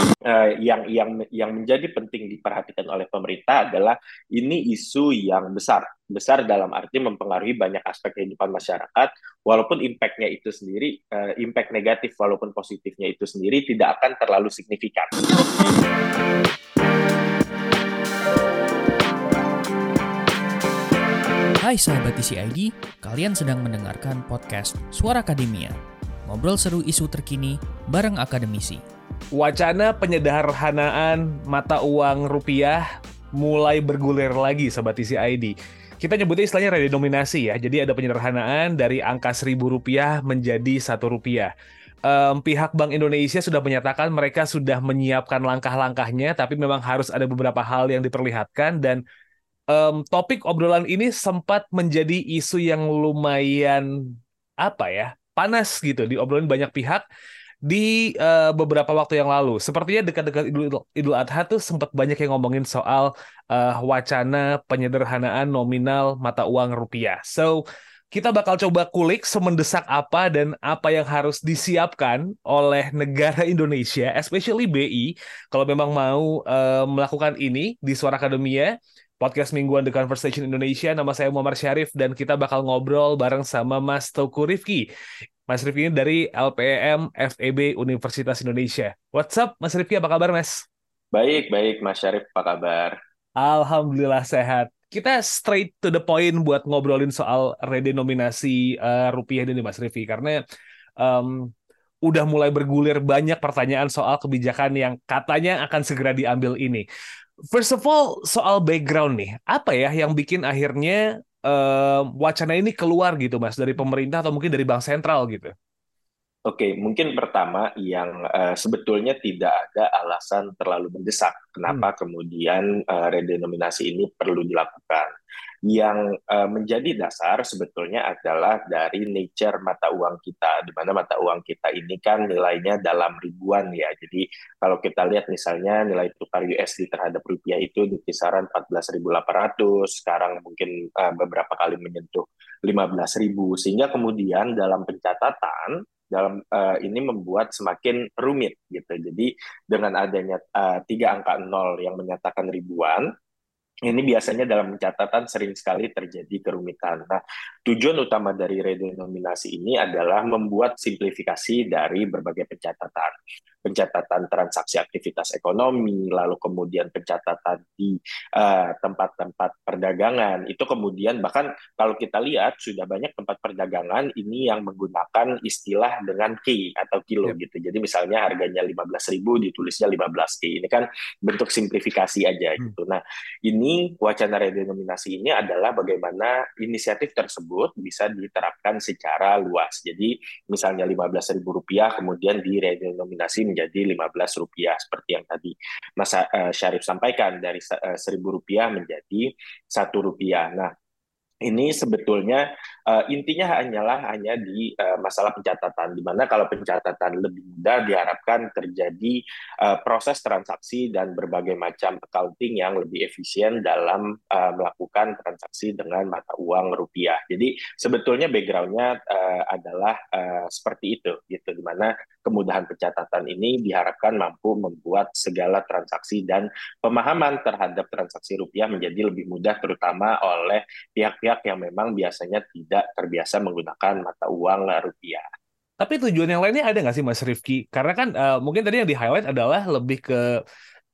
uh, yang yang yang menjadi penting diperhatikan oleh pemerintah adalah ini isu yang besar besar dalam arti mempengaruhi banyak aspek kehidupan masyarakat walaupun impactnya itu sendiri uh, impact negatif walaupun positifnya itu sendiri tidak akan terlalu signifikan. Hai sahabat TCID, kalian sedang mendengarkan podcast Suara Akademia. Ngobrol seru isu terkini bareng akademisi. Wacana penyederhanaan mata uang rupiah mulai bergulir lagi sahabat TCID. Kita nyebutnya istilahnya redenominasi ya. Jadi ada penyederhanaan dari angka seribu rupiah menjadi satu rupiah. Um, pihak Bank Indonesia sudah menyatakan mereka sudah menyiapkan langkah-langkahnya, tapi memang harus ada beberapa hal yang diperlihatkan dan um, topik obrolan ini sempat menjadi isu yang lumayan apa ya panas gitu diobrolin banyak pihak di uh, beberapa waktu yang lalu. Sepertinya dekat-dekat Idul, Idul Adha tuh sempat banyak yang ngomongin soal uh, wacana penyederhanaan nominal mata uang rupiah. So kita bakal coba kulik semendesak apa dan apa yang harus disiapkan oleh negara Indonesia, especially BI, kalau memang mau uh, melakukan ini di Suara Akademia podcast mingguan The Conversation Indonesia. Nama saya Muhammad Syarif dan kita bakal ngobrol bareng sama Mas Toku Rifki. Mas Rifki ini dari LPM FEB Universitas Indonesia. What's up Mas Rifki, apa kabar Mas? Baik, baik Mas Syarif, apa kabar? Alhamdulillah sehat. Kita straight to the point buat ngobrolin soal redenominasi uh, rupiah ini Mas Rifki. Karena um, udah mulai bergulir banyak pertanyaan soal kebijakan yang katanya akan segera diambil ini. First of all, soal background nih, apa ya yang bikin akhirnya uh, wacana ini keluar gitu, Mas, dari pemerintah atau mungkin dari bank sentral gitu? Oke, mungkin pertama yang uh, sebetulnya tidak ada alasan terlalu mendesak kenapa hmm. kemudian uh, redenominasi ini perlu dilakukan yang uh, menjadi dasar sebetulnya adalah dari nature mata uang kita, di mana mata uang kita ini kan nilainya dalam ribuan ya. Jadi kalau kita lihat misalnya nilai tukar USD terhadap rupiah itu di kisaran 14.800, sekarang mungkin uh, beberapa kali menyentuh 15.000, sehingga kemudian dalam pencatatan dalam uh, ini membuat semakin rumit gitu. Jadi dengan adanya uh, tiga angka nol yang menyatakan ribuan, ini biasanya dalam pencatatan sering sekali terjadi kerumitan. Nah, tujuan utama dari redenominasi ini adalah membuat simplifikasi dari berbagai pencatatan. Pencatatan transaksi aktivitas ekonomi, lalu kemudian pencatatan di eh, tempat-tempat uh, perdagangan. Itu kemudian bahkan kalau kita lihat sudah banyak tempat perdagangan ini yang menggunakan istilah dengan K atau kilo yeah. gitu. Jadi misalnya harganya 15.000 ditulisnya 15K. Ini kan bentuk simplifikasi aja hmm. gitu. Nah, ini wacana redenominasi ini adalah bagaimana inisiatif tersebut bisa diterapkan secara luas. Jadi misalnya Rp15.000 kemudian diredenominasi menjadi Rp15 seperti yang tadi Mas uh, Syarif sampaikan dari uh, Rp1.000 menjadi Rp1. Nah, ini sebetulnya uh, intinya hanyalah hanya di uh, masalah pencatatan di mana kalau pencatatan lebih mudah diharapkan terjadi uh, proses transaksi dan berbagai macam accounting yang lebih efisien dalam uh, melakukan transaksi dengan mata uang rupiah. Jadi sebetulnya backgroundnya uh, adalah uh, seperti itu gitu di mana kemudahan pencatatan ini diharapkan mampu membuat segala transaksi dan pemahaman terhadap transaksi rupiah menjadi lebih mudah terutama oleh pihak-pihak yang memang biasanya tidak terbiasa menggunakan mata uang rupiah. Tapi tujuan yang lainnya ada nggak sih Mas Rifki? Karena kan uh, mungkin tadi yang di-highlight adalah lebih ke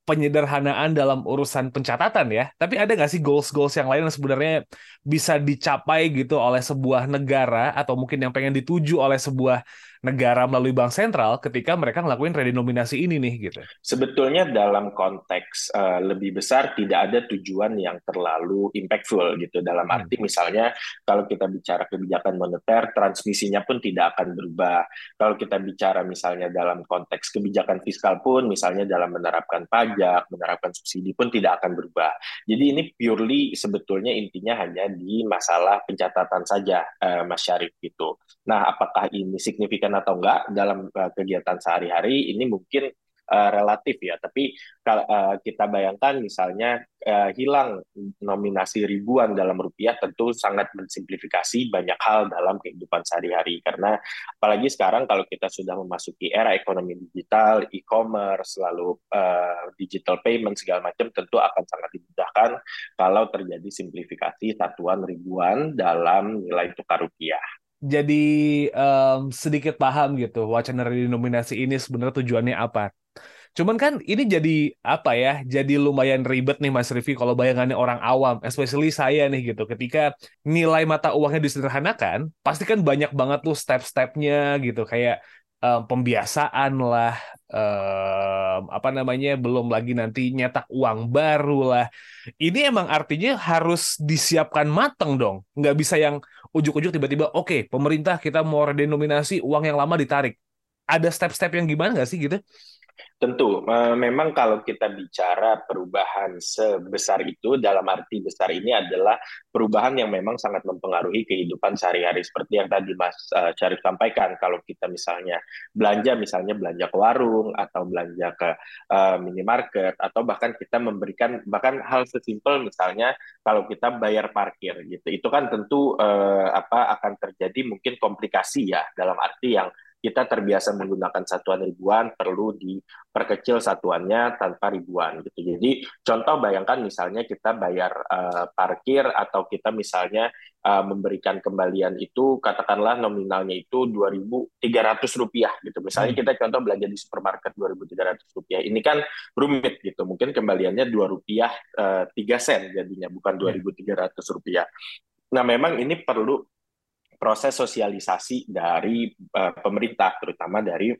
penyederhanaan dalam urusan pencatatan ya. Tapi ada nggak sih goals-goals yang lain yang sebenarnya bisa dicapai gitu oleh sebuah negara atau mungkin yang pengen dituju oleh sebuah negara melalui bank sentral ketika mereka ngelakuin redenominasi ini nih gitu. Sebetulnya dalam konteks uh, lebih besar tidak ada tujuan yang terlalu impactful gitu. Dalam arti hmm. misalnya kalau kita bicara kebijakan moneter, transmisinya pun tidak akan berubah. Kalau kita bicara misalnya dalam konteks kebijakan fiskal pun, misalnya dalam menerapkan pajak, menerapkan subsidi pun tidak akan berubah. Jadi ini purely sebetulnya intinya hanya di masalah pencatatan saja, uh, Mas Syarif gitu. Nah, apakah ini signifikan atau enggak dalam uh, kegiatan sehari-hari ini mungkin uh, relatif ya. Tapi uh, kita bayangkan misalnya uh, hilang nominasi ribuan dalam rupiah tentu sangat mensimplifikasi banyak hal dalam kehidupan sehari-hari karena apalagi sekarang kalau kita sudah memasuki era ekonomi digital, e-commerce, lalu uh, digital payment segala macam tentu akan sangat dimudahkan kalau terjadi simplifikasi satuan ribuan dalam nilai tukar rupiah jadi um, sedikit paham gitu wacana redenominasi ini sebenarnya tujuannya apa. Cuman kan ini jadi apa ya? Jadi lumayan ribet nih Mas Rivi kalau bayangannya orang awam, especially saya nih gitu. Ketika nilai mata uangnya disederhanakan, pasti kan banyak banget tuh step-stepnya gitu. Kayak um, pembiasaan lah, um, apa namanya, belum lagi nanti nyetak uang baru lah. Ini emang artinya harus disiapkan mateng dong. Nggak bisa yang ujuk-ujuk tiba-tiba, oke, okay, pemerintah kita mau redenominasi uang yang lama ditarik. Ada step-step yang gimana nggak sih gitu? Tentu, memang kalau kita bicara perubahan sebesar itu, dalam arti besar ini adalah perubahan yang memang sangat mempengaruhi kehidupan sehari-hari. Seperti yang tadi Mas uh, Syarif sampaikan, kalau kita misalnya belanja, misalnya belanja ke warung, atau belanja ke uh, minimarket, atau bahkan kita memberikan, bahkan hal sesimpel misalnya kalau kita bayar parkir gitu, itu kan tentu apa akan terjadi mungkin komplikasi ya, dalam arti yang kita terbiasa menggunakan satuan ribuan perlu diperkecil satuannya tanpa ribuan gitu. Jadi contoh bayangkan misalnya kita bayar uh, parkir atau kita misalnya uh, memberikan kembalian itu katakanlah nominalnya itu 2.300 rupiah gitu. Misalnya hmm. kita contoh belanja di supermarket 2.300 rupiah. Ini kan rumit gitu. Mungkin kembaliannya 2 rupiah uh, 3 sen jadinya bukan 2.300 rupiah. Nah memang ini perlu proses sosialisasi dari uh, pemerintah, terutama dari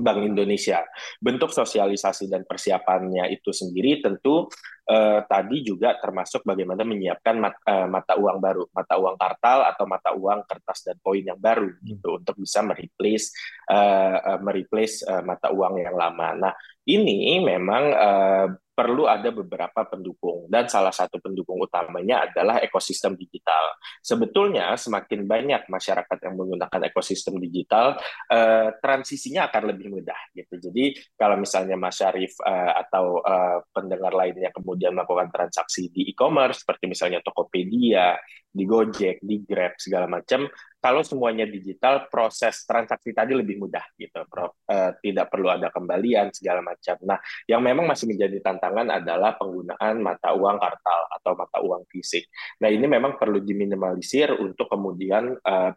Bank Indonesia. Bentuk sosialisasi dan persiapannya itu sendiri tentu uh, tadi juga termasuk bagaimana menyiapkan mat, uh, mata uang baru, mata uang kartal atau mata uang kertas dan poin yang baru hmm. gitu untuk bisa mereplace uh, uh, mereplace uh, mata uang yang lama. Nah, ini memang uh, perlu ada beberapa pendukung dan salah satu pendukung utamanya adalah ekosistem digital. Sebetulnya semakin banyak masyarakat yang menggunakan ekosistem digital, eh, transisinya akan lebih mudah gitu. Jadi kalau misalnya Mas Syarif eh, atau eh, pendengar lainnya kemudian melakukan transaksi di e-commerce seperti misalnya Tokopedia, di Gojek, di Grab segala macam, kalau semuanya digital, proses transaksi tadi lebih mudah gitu, Prof. Uh, tidak perlu ada kembalian segala macam. Nah, yang memang masih menjadi tantangan adalah penggunaan mata uang kartal atau mata uang fisik. Nah, ini memang perlu diminimalisir untuk kemudian uh,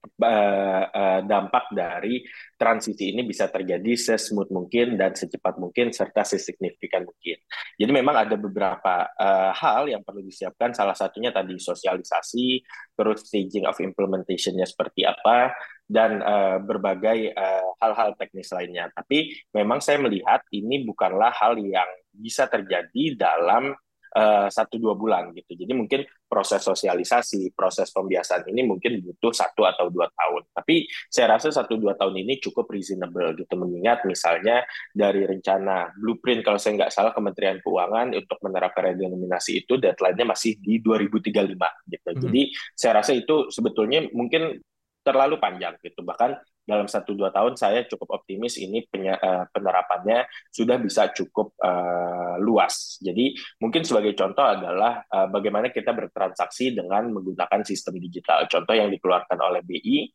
Eh, dampak dari transisi ini bisa terjadi sesmooth mungkin dan secepat mungkin serta sesignifikan mungkin. Jadi memang ada beberapa uh, hal yang perlu disiapkan. Salah satunya tadi sosialisasi, terus staging of implementationnya seperti apa, dan uh, berbagai hal-hal uh, teknis lainnya. Tapi memang saya melihat ini bukanlah hal yang bisa terjadi dalam uh, satu dua bulan gitu. Jadi mungkin proses sosialisasi, proses pembiasaan ini mungkin butuh satu atau dua tahun. Tapi saya rasa satu dua tahun ini cukup reasonable gitu. Mengingat misalnya dari rencana blueprint kalau saya nggak salah Kementerian Keuangan untuk menerapkan redenominasi itu deadline-nya masih di 2035 gitu. Hmm. Jadi saya rasa itu sebetulnya mungkin terlalu panjang gitu. Bahkan dalam satu dua tahun saya cukup optimis ini eh, penerapannya sudah bisa cukup uh, luas. Jadi mungkin sebagai contoh adalah uh, bagaimana kita bertransaksi dengan menggunakan sistem digital. Contoh yang dikeluarkan oleh BI,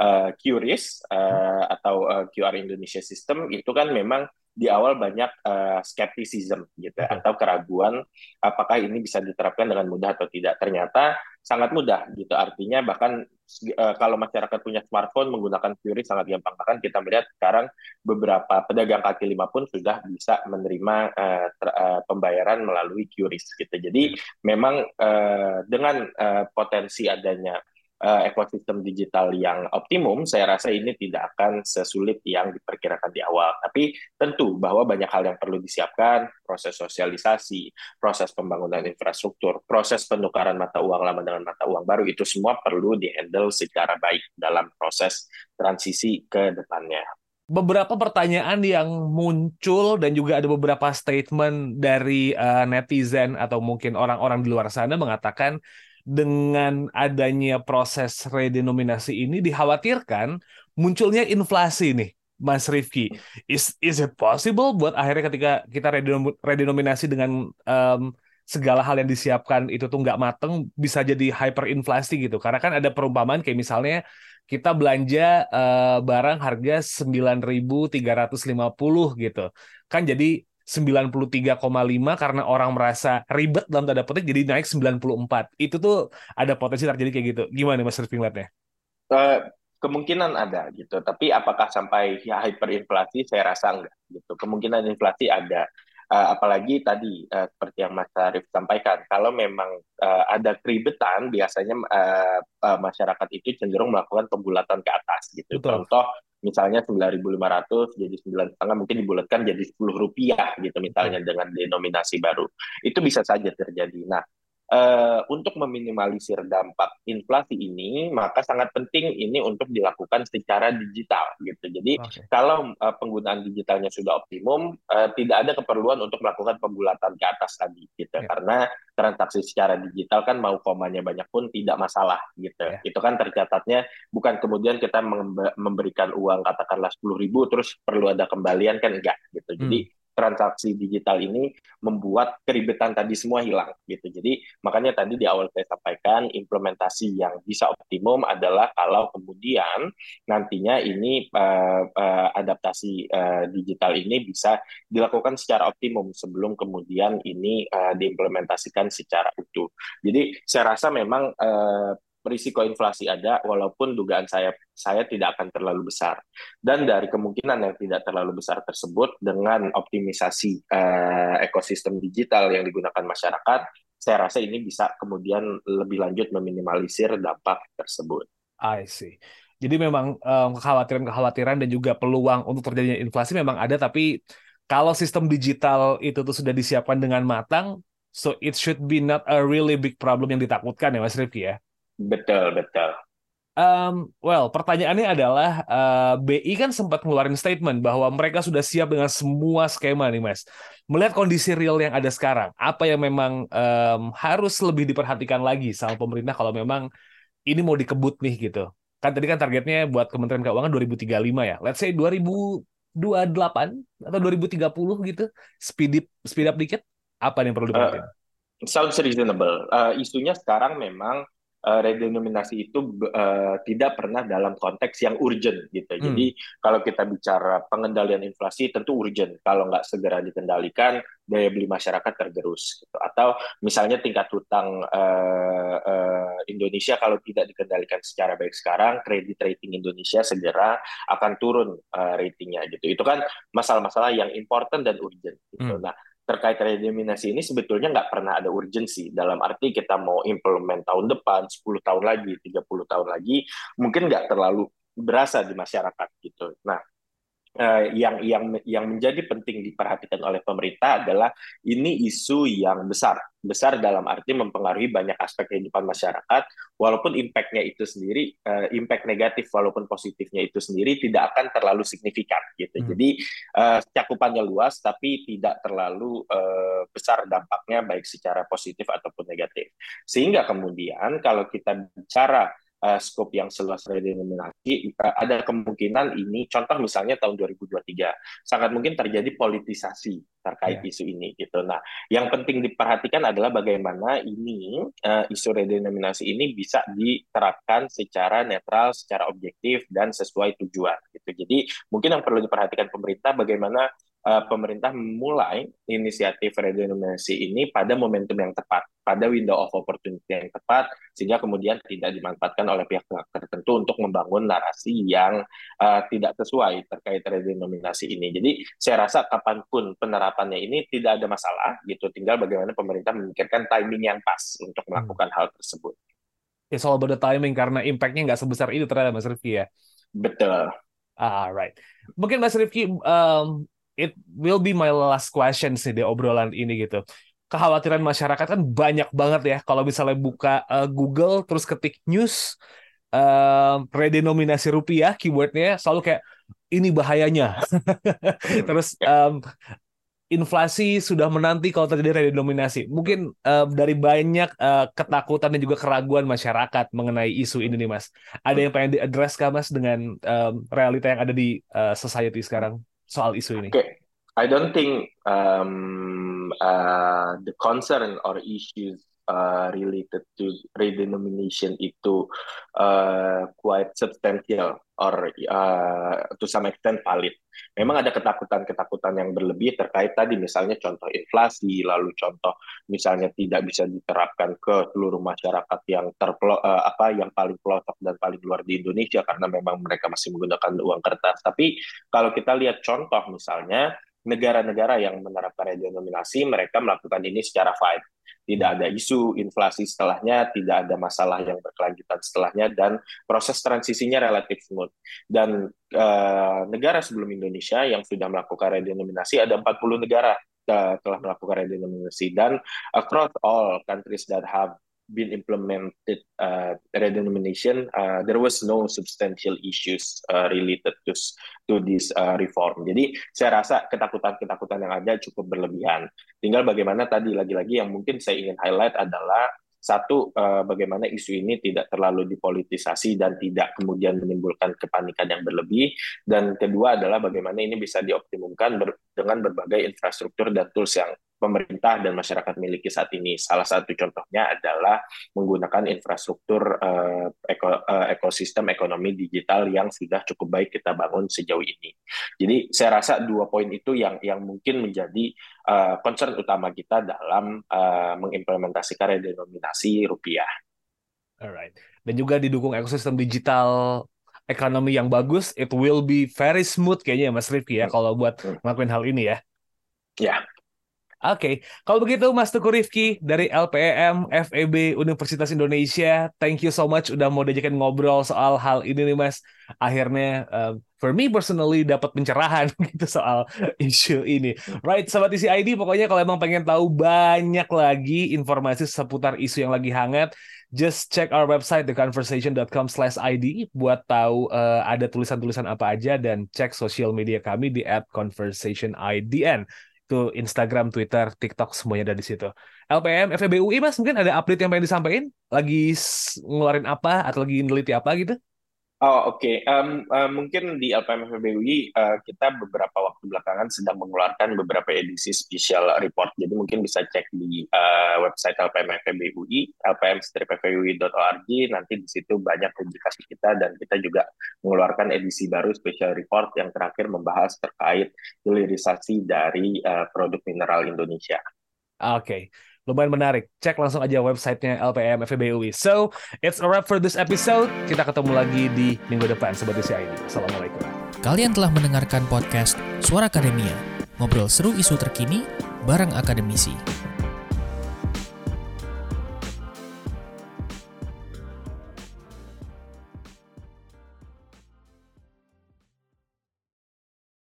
uh, QRIS uh, atau uh, QR Indonesia System itu kan memang di awal banyak uh, skepticism gitu okay. atau keraguan apakah ini bisa diterapkan dengan mudah atau tidak. Ternyata sangat mudah gitu. Artinya bahkan uh, kalau masyarakat punya smartphone menggunakan QRIS sangat gampang. Bahkan kita melihat sekarang beberapa pedagang kaki lima pun sudah bisa menerima uh, ter, uh, pembayaran melalui QRIS gitu. Jadi memang uh, dengan uh, potensi adanya uh, ekosistem digital yang optimum, saya rasa ini tidak akan sesulit yang diperkirakan di awal. Tapi tentu bahwa banyak hal yang perlu disiapkan, proses sosialisasi, proses pembangunan infrastruktur, proses penukaran mata uang lama dengan mata uang baru, itu semua perlu dihandle secara baik dalam proses transisi ke depannya beberapa pertanyaan yang muncul dan juga ada beberapa statement dari uh, netizen atau mungkin orang-orang di luar sana mengatakan dengan adanya proses redenominasi ini dikhawatirkan munculnya inflasi nih Mas Rifki. Is is it possible buat akhirnya ketika kita redenominasi dengan um, segala hal yang disiapkan itu tuh nggak mateng bisa jadi hyperinflasi gitu. Karena kan ada perumpamaan kayak misalnya kita belanja uh, barang harga 9.350 gitu. Kan jadi 93,5 karena orang merasa ribet dalam tanda petik jadi naik 94. Itu tuh ada potensi terjadi kayak gitu. Gimana Mas Rifki ngeliatnya? Uh, kemungkinan ada gitu. Tapi apakah sampai ya, hyperinflasi? Saya rasa enggak gitu. Kemungkinan inflasi ada. Uh, apalagi tadi uh, seperti yang Mas Arif sampaikan, kalau memang uh, ada keribetan, biasanya uh, uh, masyarakat itu cenderung melakukan pembulatan ke atas gitu. Betul. Contoh misalnya 9.500 jadi sembilan setengah mungkin dibulatkan jadi 10 rupiah gitu misalnya dengan denominasi baru itu bisa saja terjadi. Nah uh, untuk meminimalisir dampak inflasi ini, maka sangat penting ini untuk dilakukan secara digital gitu. Jadi okay. kalau uh, penggunaan digitalnya sudah optimum, uh, tidak ada keperluan untuk melakukan pembulatan ke atas tadi gitu. Yeah. Karena transaksi secara digital kan mau komanya banyak pun tidak masalah gitu. Yeah. Itu kan tercatatnya bukan kemudian kita memberikan uang katakanlah sepuluh ribu terus perlu ada kembalian kan enggak gitu. Jadi hmm transaksi digital ini membuat keribetan tadi semua hilang gitu. Jadi makanya tadi di awal saya sampaikan implementasi yang bisa optimum adalah kalau kemudian nantinya ini uh, uh, adaptasi uh, digital ini bisa dilakukan secara optimum sebelum kemudian ini uh, diimplementasikan secara utuh. Jadi saya rasa memang uh, risiko inflasi ada walaupun dugaan saya saya tidak akan terlalu besar dan dari kemungkinan yang tidak terlalu besar tersebut dengan optimisasi uh, ekosistem digital yang digunakan masyarakat saya rasa ini bisa kemudian lebih lanjut meminimalisir dampak tersebut. I see. Jadi memang kekhawatiran-kekhawatiran dan juga peluang untuk terjadinya inflasi memang ada tapi kalau sistem digital itu tuh sudah disiapkan dengan matang so it should be not a really big problem yang ditakutkan ya Mas Rifki ya. Betul, betul. Um, well, pertanyaannya adalah uh, eh, BI kan sempat ngeluarin statement bahwa mereka sudah siap dengan semua skema nih, Mas. Melihat kondisi real yang ada sekarang, apa yang memang um, harus lebih diperhatikan lagi sama pemerintah kalau memang ini mau dikebut nih gitu. Kan tadi kan targetnya buat Kementerian Keuangan 2035 ya. Let's say 2028 atau 2030 gitu. Speed up, speed up dikit. Apa yang perlu diperhatikan? Uh, sounds reasonable. Uh, isunya sekarang memang uh, redenominasi itu uh, tidak pernah dalam konteks yang urgent gitu. Hmm. Jadi kalau kita bicara pengendalian inflasi tentu urgent. Kalau nggak segera dikendalikan, daya beli masyarakat tergerus. Gitu. Atau misalnya tingkat hutang uh, uh, Indonesia kalau tidak dikendalikan secara baik sekarang, kredit rating Indonesia segera akan turun uh, ratingnya gitu. Itu kan masalah-masalah yang important dan urgent. Gitu. Hmm. Nah terkait redenominasi ini sebetulnya nggak pernah ada urgensi. Dalam arti kita mau implement tahun depan 10 tahun lagi 30 tahun lagi mungkin nggak terlalu berasa di masyarakat gitu. Nah uh, yang yang yang menjadi penting diperhatikan oleh pemerintah adalah ini isu yang besar. Besar dalam arti mempengaruhi banyak aspek kehidupan masyarakat. Walaupun impactnya itu sendiri uh, impact negatif walaupun positifnya itu sendiri tidak akan terlalu signifikan gitu. Hmm. jadi uh, cakupannya luas tapi tidak terlalu uh, besar dampaknya baik secara positif ataupun negatif. Sehingga kemudian kalau kita bicara uh, skop yang seluas redenominasi, uh, ada kemungkinan ini, contoh misalnya tahun 2023, sangat mungkin terjadi politisasi terkait yeah. isu ini gitu. Nah, yang penting diperhatikan adalah bagaimana ini uh, isu redenominasi ini bisa diterapkan secara netral, secara objektif dan sesuai tujuan gitu. Jadi mungkin yang perlu diperhatikan pemerintah bagaimana uh, pemerintah memulai inisiatif redenominasi ini pada momentum yang tepat, pada window of opportunity yang tepat, sehingga kemudian tidak dimanfaatkan oleh pihak-pihak tertentu untuk membangun narasi yang uh, tidak sesuai terkait redenominasi ini. Jadi saya rasa kapan pun penerapannya ini tidak ada masalah, gitu. Tinggal bagaimana pemerintah memikirkan timing yang pas untuk hmm. melakukan hmm. hal tersebut. Ya soal the timing karena impact-nya nggak sebesar itu ternyata Mas Rifki ya. Betul. Ah, right. Mungkin Mas Rifki um, it will be my last question sih di obrolan ini gitu. Kekhawatiran masyarakat kan banyak banget ya kalau misalnya buka uh, Google terus ketik news uh, redenominasi rupiah keywordnya selalu kayak ini bahayanya. terus um, inflasi sudah menanti kalau terjadi redenominasi. Mungkin uh, dari banyak uh, ketakutan dan juga keraguan masyarakat mengenai isu ini nih Mas. Ada yang pengen diadres kah Mas dengan um, realita yang ada di uh, society sekarang soal isu ini? Okay. I don't think um, uh, the concern or issues uh, related to redenomination itu uh, quite substantial or uh, to some extent valid. Memang ada ketakutan-ketakutan yang berlebih terkait tadi misalnya contoh inflasi, lalu contoh misalnya tidak bisa diterapkan ke seluruh masyarakat yang terpelo, uh, apa yang paling pelosok dan paling luar di Indonesia karena memang mereka masih menggunakan uang kertas. Tapi kalau kita lihat contoh misalnya negara-negara yang menerapkan redenominasi mereka melakukan ini secara fight tidak ada isu inflasi setelahnya, tidak ada masalah yang berkelanjutan setelahnya, dan proses transisinya relatif smooth. Dan uh, negara sebelum Indonesia yang sudah melakukan redenominasi ada 40 negara uh, telah melakukan redenominasi dan across all countries that have been implemented uh, redenomination, uh, there was no substantial issues uh, related to to this uh, reform. Jadi saya rasa ketakutan-ketakutan yang ada cukup berlebihan. Tinggal bagaimana tadi lagi-lagi yang mungkin saya ingin highlight adalah satu uh, bagaimana isu ini tidak terlalu dipolitisasi dan tidak kemudian menimbulkan kepanikan yang berlebih dan kedua adalah bagaimana ini bisa dioptimumkan dengan berbagai infrastruktur dan tools yang pemerintah dan masyarakat miliki saat ini. Salah satu contohnya adalah menggunakan infrastruktur uh, eko, uh, ekosistem ekonomi digital yang sudah cukup baik kita bangun sejauh ini. Jadi saya rasa dua poin itu yang yang mungkin menjadi uh, concern utama kita dalam uh, mengimplementasikan redenominasi rupiah. Alright. Dan juga didukung ekosistem digital ekonomi yang bagus, it will be very smooth kayaknya Mas Rifki ya hmm. kalau buat hmm. ngelakuin hal ini ya. Ya, Oke, okay. kalau begitu Mas Tuku Rifki dari LPM FEB Universitas Indonesia, thank you so much udah mau diajakin ngobrol soal hal ini nih Mas. Akhirnya uh, for me personally dapat pencerahan gitu soal isu ini. Right, sahabat isi ID, pokoknya kalau emang pengen tahu banyak lagi informasi seputar isu yang lagi hangat, just check our website theconversation.com/id buat tahu uh, ada tulisan-tulisan apa aja dan cek sosial media kami di @conversationidn itu Instagram, Twitter, TikTok semuanya ada di situ. LPM, FEBUI mas mungkin ada update yang pengen disampaikan? Lagi ngeluarin apa atau lagi neliti apa gitu? Oh oke, okay. um, uh, mungkin di LPM FBUI uh, kita beberapa waktu belakangan sedang mengeluarkan beberapa edisi special report. Jadi mungkin bisa cek di uh, website LPM FBUI, lpm-fbui.org. Nanti di situ banyak publikasi kita dan kita juga mengeluarkan edisi baru special report yang terakhir membahas terkait hilirisasi dari uh, produk mineral Indonesia. Oke. Okay lumayan menarik. Cek langsung aja websitenya LPM FEBUI. So, it's a wrap for this episode. Kita ketemu lagi di minggu depan, Sobat ID. Assalamualaikum. Kalian telah mendengarkan podcast Suara Akademia. Ngobrol seru isu terkini bareng akademisi.